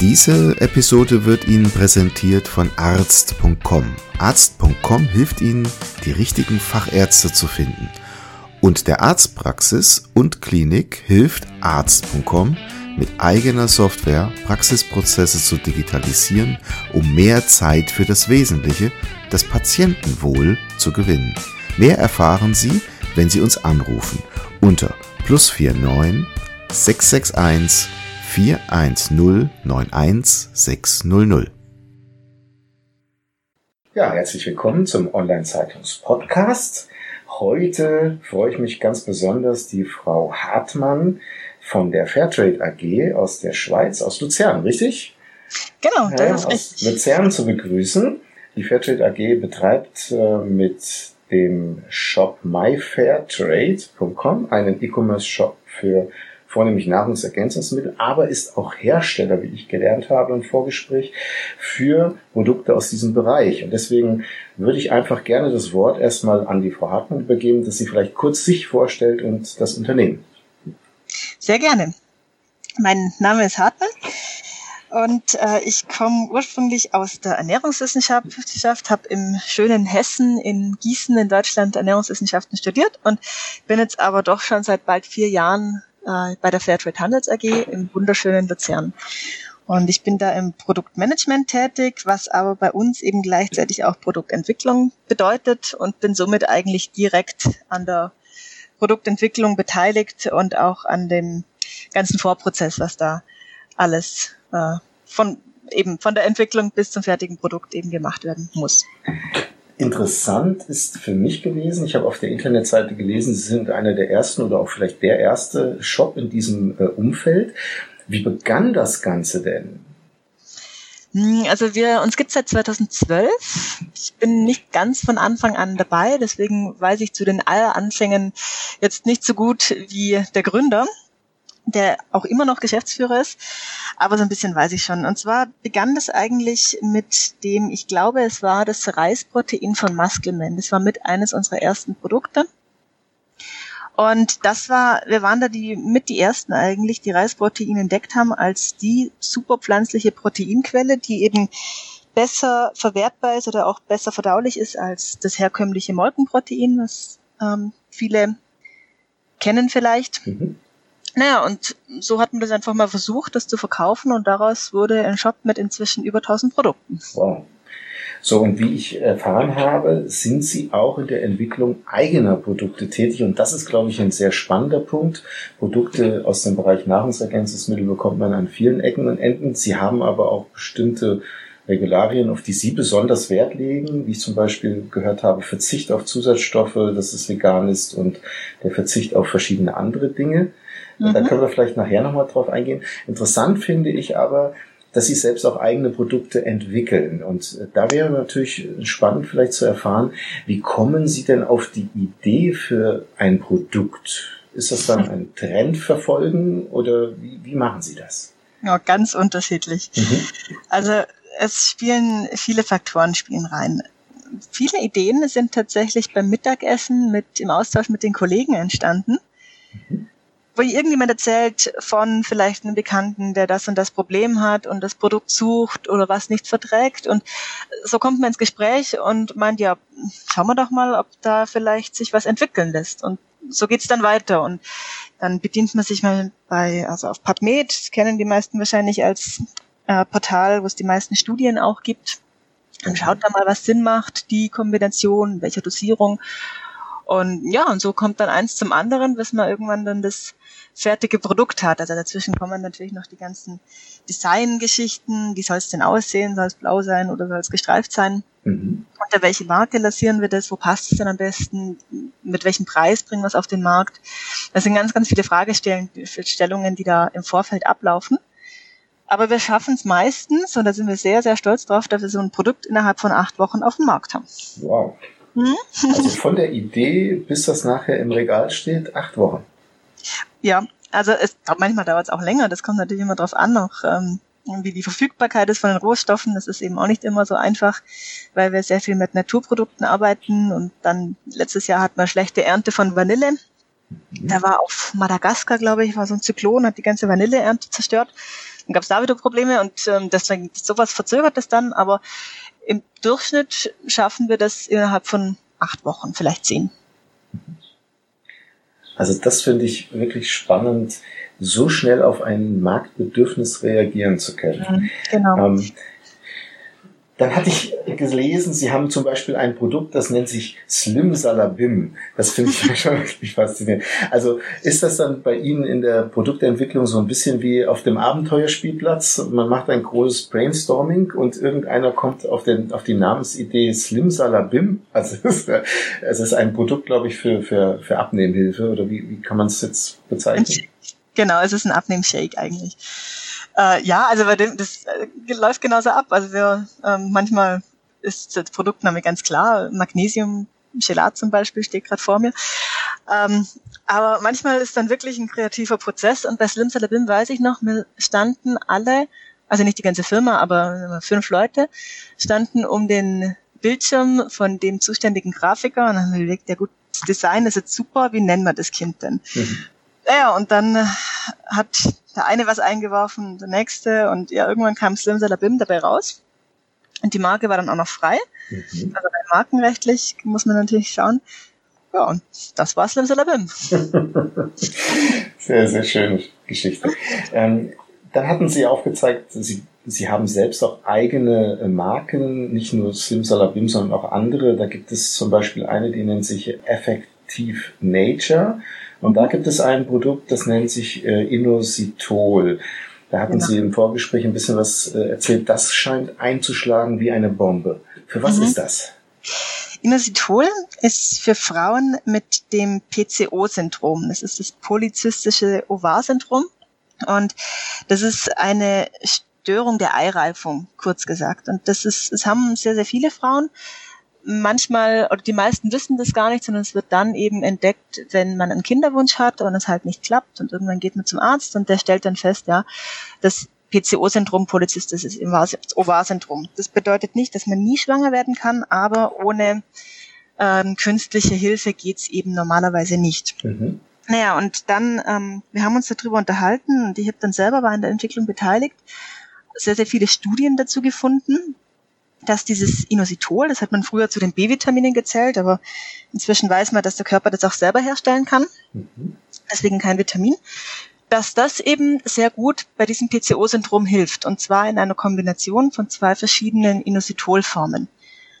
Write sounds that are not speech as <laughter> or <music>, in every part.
Diese Episode wird Ihnen präsentiert von arzt.com. Arzt.com hilft Ihnen, die richtigen Fachärzte zu finden. Und der Arztpraxis und Klinik hilft Arzt.com mit eigener Software Praxisprozesse zu digitalisieren, um mehr Zeit für das Wesentliche, das Patientenwohl, zu gewinnen. Mehr erfahren Sie, wenn Sie uns anrufen unter plus 49 661 410 91600. Ja, herzlich willkommen zum Online-Zeitungs-Podcast. Heute freue ich mich ganz besonders, die Frau Hartmann von der Fairtrade AG aus der Schweiz, aus Luzern, richtig? Genau, das ja, ist richtig. Aus Luzern zu begrüßen. Die Fairtrade AG betreibt äh, mit dem Shop myfairtrade.com einen E-Commerce-Shop für vornehmlich Nahrungsergänzungsmittel, aber ist auch Hersteller, wie ich gelernt habe im Vorgespräch, für Produkte aus diesem Bereich. Und deswegen würde ich einfach gerne das Wort erstmal an die Frau Hartmann übergeben, dass sie vielleicht kurz sich vorstellt und das Unternehmen. Sehr gerne. Mein Name ist Hartmann. Und äh, ich komme ursprünglich aus der Ernährungswissenschaft, habe im schönen Hessen in Gießen in Deutschland Ernährungswissenschaften studiert und bin jetzt aber doch schon seit bald vier Jahren äh, bei der Fairtrade Handels AG im wunderschönen Luzern. Und ich bin da im Produktmanagement tätig, was aber bei uns eben gleichzeitig auch Produktentwicklung bedeutet und bin somit eigentlich direkt an der Produktentwicklung beteiligt und auch an dem ganzen Vorprozess, was da alles äh, von eben von der Entwicklung bis zum fertigen Produkt eben gemacht werden muss. Interessant ist für mich gewesen, ich habe auf der Internetseite gelesen, Sie sind einer der ersten oder auch vielleicht der erste Shop in diesem äh, Umfeld. Wie begann das Ganze denn? Hm, also wir, uns gibt's seit 2012. Ich bin nicht ganz von Anfang an dabei, deswegen weiß ich zu den Anfängen jetzt nicht so gut wie der Gründer der auch immer noch Geschäftsführer ist, aber so ein bisschen weiß ich schon. Und zwar begann das eigentlich mit dem, ich glaube, es war das Reisprotein von Muscleman. Das war mit eines unserer ersten Produkte. Und das war, wir waren da die mit die ersten eigentlich, die Reisprotein entdeckt haben als die superpflanzliche Proteinquelle, die eben besser verwertbar ist oder auch besser verdaulich ist als das herkömmliche Molkenprotein, was ähm, viele kennen vielleicht. Mhm. Naja, und so hat man das einfach mal versucht, das zu verkaufen und daraus wurde ein Shop mit inzwischen über 1000 Produkten. Wow. So, und wie ich erfahren habe, sind Sie auch in der Entwicklung eigener Produkte tätig. Und das ist, glaube ich, ein sehr spannender Punkt. Produkte aus dem Bereich Nahrungsergänzungsmittel bekommt man an vielen Ecken und Enden. Sie haben aber auch bestimmte Regularien, auf die Sie besonders Wert legen, wie ich zum Beispiel gehört habe, Verzicht auf Zusatzstoffe, dass es vegan ist und der Verzicht auf verschiedene andere Dinge. Mhm. Da können wir vielleicht nachher nochmal drauf eingehen. Interessant finde ich aber, dass sie selbst auch eigene Produkte entwickeln. Und äh, da wäre natürlich spannend vielleicht zu erfahren, wie kommen Sie denn auf die Idee für ein Produkt? Ist das dann ein Trend verfolgen oder wie, wie machen Sie das? Ja, ganz unterschiedlich. Mhm. Also es spielen viele Faktoren spielen rein. Viele Ideen sind tatsächlich beim Mittagessen mit im Austausch mit den Kollegen entstanden. Wo irgendjemand erzählt von vielleicht einem Bekannten, der das und das Problem hat und das Produkt sucht oder was nicht verträgt. Und so kommt man ins Gespräch und meint, ja, schauen wir doch mal, ob da vielleicht sich was entwickeln lässt. Und so geht's dann weiter. Und dann bedient man sich mal bei, also auf PubMed, kennen die meisten wahrscheinlich als äh, Portal, wo es die meisten Studien auch gibt. Dann schaut da mal, was Sinn macht, die Kombination, welche Dosierung. Und ja, und so kommt dann eins zum anderen, bis man irgendwann dann das fertige Produkt hat. Also dazwischen kommen natürlich noch die ganzen Designgeschichten. Wie soll es denn aussehen? Soll es blau sein oder soll es gestreift sein? Mhm. Unter welche Marke lassieren wir das? Wo passt es denn am besten? Mit welchem Preis bringen wir es auf den Markt? Das sind ganz, ganz viele Fragestellungen, die da im Vorfeld ablaufen. Aber wir schaffen es meistens, und da sind wir sehr, sehr stolz drauf, dass wir so ein Produkt innerhalb von acht Wochen auf dem Markt haben. Wow. Hm? Also von der Idee bis das nachher im Regal steht, acht Wochen. Ja, also es, manchmal dauert es auch länger. Das kommt natürlich immer darauf an, noch ähm, wie die Verfügbarkeit ist von den Rohstoffen. Das ist eben auch nicht immer so einfach, weil wir sehr viel mit Naturprodukten arbeiten. Und dann letztes Jahr hatten wir schlechte Ernte von Vanille. Mhm. Da war auf Madagaskar, glaube ich, war so ein Zyklon, hat die ganze Vanilleernte zerstört. Dann gab es da wieder Probleme und ähm, deswegen sowas verzögert es dann. Aber im Durchschnitt schaffen wir das innerhalb von acht Wochen, vielleicht zehn. Also das finde ich wirklich spannend, so schnell auf ein Marktbedürfnis reagieren zu können. Mhm, genau. Ähm, dann hatte ich gelesen, Sie haben zum Beispiel ein Produkt, das nennt sich Slim Salabim. Das finde ich <laughs> schon wirklich faszinierend. Also ist das dann bei Ihnen in der Produktentwicklung so ein bisschen wie auf dem Abenteuerspielplatz? Man macht ein großes Brainstorming und irgendeiner kommt auf, den, auf die Namensidee Slim Salabim. Also <laughs> es ist, ein Produkt, glaube ich, für, für, für Abnehmhilfe oder wie, wie kann man es jetzt bezeichnen? Genau, es ist ein Abnehmshake eigentlich. Äh, ja, also bei dem, das äh, läuft genauso ab. Also wir, ähm, manchmal ist das Produktname ganz klar. Magnesium Gelat zum Beispiel steht gerade vor mir. Ähm, aber manchmal ist dann wirklich ein kreativer Prozess und bei Slim Salabim weiß ich noch, wir standen alle, also nicht die ganze Firma, aber fünf Leute, standen um den Bildschirm von dem zuständigen Grafiker und haben wir überlegt, ja gut, das Design ist jetzt super, wie nennen wir das Kind denn? Mhm. Ja, und dann hat der eine was eingeworfen, der nächste und ja, irgendwann kam Slim Salabim dabei raus. Und die Marke war dann auch noch frei. Mhm. Also markenrechtlich muss man natürlich schauen. Ja, und das war Slim Salabim. <laughs> sehr, sehr schöne Geschichte. Ähm, dann hatten Sie aufgezeigt, Sie, Sie haben selbst auch eigene äh, Marken, nicht nur Slim Salabim, sondern auch andere. Da gibt es zum Beispiel eine, die nennt sich Effective Nature. Und da gibt es ein Produkt, das nennt sich äh, Inositol. Da hatten genau. Sie im Vorgespräch ein bisschen was äh, erzählt. Das scheint einzuschlagen wie eine Bombe. Für was mhm. ist das? Inositol ist für Frauen mit dem PCO-Syndrom. Das ist das polyzystische Ovar-Syndrom. Und das ist eine Störung der Eireifung, kurz gesagt. Und das ist, es haben sehr, sehr viele Frauen manchmal oder die meisten wissen das gar nicht, sondern es wird dann eben entdeckt, wenn man einen Kinderwunsch hat und es halt nicht klappt und irgendwann geht man zum Arzt und der stellt dann fest, ja, das PCO-Syndrom, Polizistisches Ovar-Syndrom. Das bedeutet nicht, dass man nie schwanger werden kann, aber ohne ähm, künstliche Hilfe geht's eben normalerweise nicht. Mhm. Naja, und dann, ähm, wir haben uns darüber unterhalten und ich habe dann selber war in der Entwicklung beteiligt, sehr, sehr viele Studien dazu gefunden, dass dieses Inositol, das hat man früher zu den B-Vitaminen gezählt, aber inzwischen weiß man, dass der Körper das auch selber herstellen kann. Mhm. Deswegen kein Vitamin. Dass das eben sehr gut bei diesem PCO-Syndrom hilft. Und zwar in einer Kombination von zwei verschiedenen Inositol-Formen.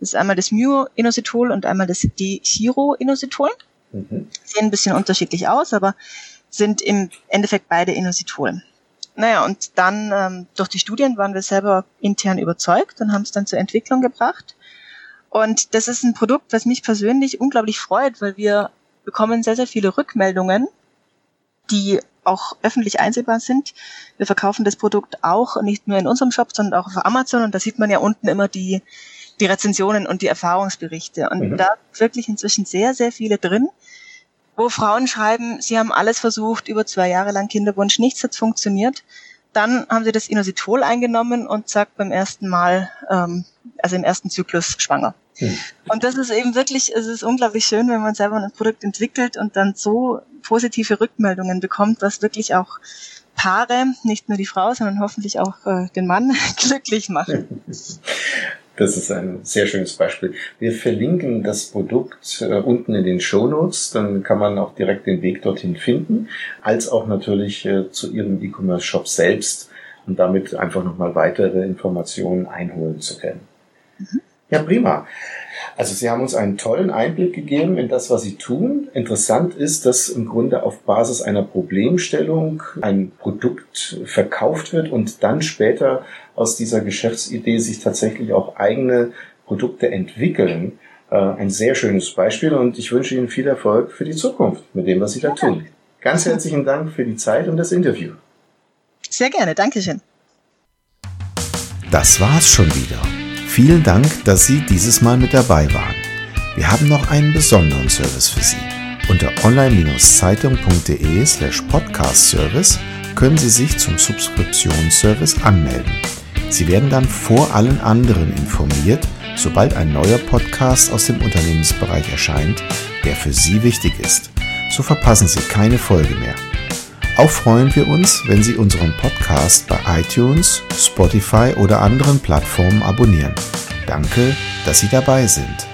Das ist einmal das Myo-Inositol und einmal das D-Chiro-Inositol. Mhm. Sehen ein bisschen unterschiedlich aus, aber sind im Endeffekt beide Inositol. Naja, und dann ähm, durch die Studien waren wir selber intern überzeugt und haben es dann zur Entwicklung gebracht. Und das ist ein Produkt, was mich persönlich unglaublich freut, weil wir bekommen sehr, sehr viele Rückmeldungen, die auch öffentlich einsehbar sind. Wir verkaufen das Produkt auch nicht nur in unserem Shop, sondern auch auf Amazon. Und da sieht man ja unten immer die, die Rezensionen und die Erfahrungsberichte. Und mhm. da wirklich inzwischen sehr, sehr viele drin, wo Frauen schreiben, sie haben alles versucht, über zwei Jahre lang Kinderwunsch, nichts hat funktioniert. Dann haben sie das Inositol eingenommen und zack, beim ersten Mal, ähm, also im ersten Zyklus schwanger. Hm. Und das ist eben wirklich, es ist unglaublich schön, wenn man selber ein Produkt entwickelt und dann so positive Rückmeldungen bekommt, was wirklich auch Paare, nicht nur die Frau, sondern hoffentlich auch äh, den Mann <laughs> glücklich macht. <laughs> Das ist ein sehr schönes Beispiel. Wir verlinken das Produkt äh, unten in den Show Notes, dann kann man auch direkt den Weg dorthin finden, als auch natürlich äh, zu Ihrem E-Commerce-Shop selbst und damit einfach nochmal weitere Informationen einholen zu können. Mhm. Ja, prima. Also Sie haben uns einen tollen Einblick gegeben in das, was Sie tun. Interessant ist, dass im Grunde auf Basis einer Problemstellung ein Produkt verkauft wird und dann später aus dieser Geschäftsidee sich tatsächlich auch eigene Produkte entwickeln. Äh, ein sehr schönes Beispiel und ich wünsche Ihnen viel Erfolg für die Zukunft mit dem, was Sie da tun. Ganz herzlichen Dank für die Zeit und das Interview. Sehr gerne, Dankeschön. Das war's schon wieder. Vielen Dank, dass Sie dieses Mal mit dabei waren. Wir haben noch einen besonderen Service für Sie. Unter online-zeitung.de slash podcast-service können Sie sich zum Subskriptionsservice anmelden. Sie werden dann vor allen anderen informiert, sobald ein neuer Podcast aus dem Unternehmensbereich erscheint, der für Sie wichtig ist. So verpassen Sie keine Folge mehr. Auch freuen wir uns, wenn Sie unseren Podcast bei iTunes, Spotify oder anderen Plattformen abonnieren. Danke, dass Sie dabei sind.